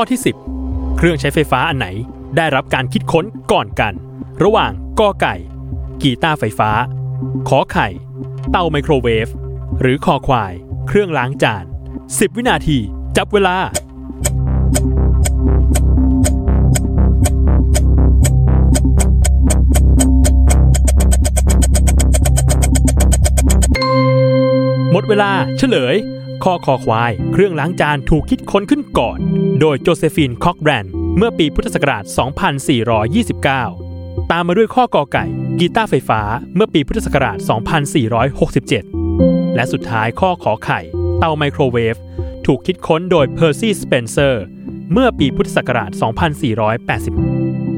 ข้อที่ 10 เครื่องใช้ไฟฟ้าอันไหนได้รับการคิดค้นก่อนกัน ระหว่างกอไก่ กีตาร์ไฟฟ้า ขอไข่ เตาไมโครเวฟ หรือคอควาย เครื่องล้างจาน 10 วินาที จับเวลาหมดเวลาเฉลย ข้อคอควาย เครื่องล้างจานถูกคิดค้นขึ้นก่อน โดยโจเซฟินคอแครนเมื่อปีพุทธศักราช 2429 ตามมาด้วยข้อกอไก่ กีตาร์ไฟฟ้าเมื่อปีพุทธศักราช 2467 และสุดท้ายข้อขอไข่ เตาไมโครเวฟถูกคิดค้นโดยเพอร์ซี่สเปนเซอร์เมื่อปีพุทธศักราช 2480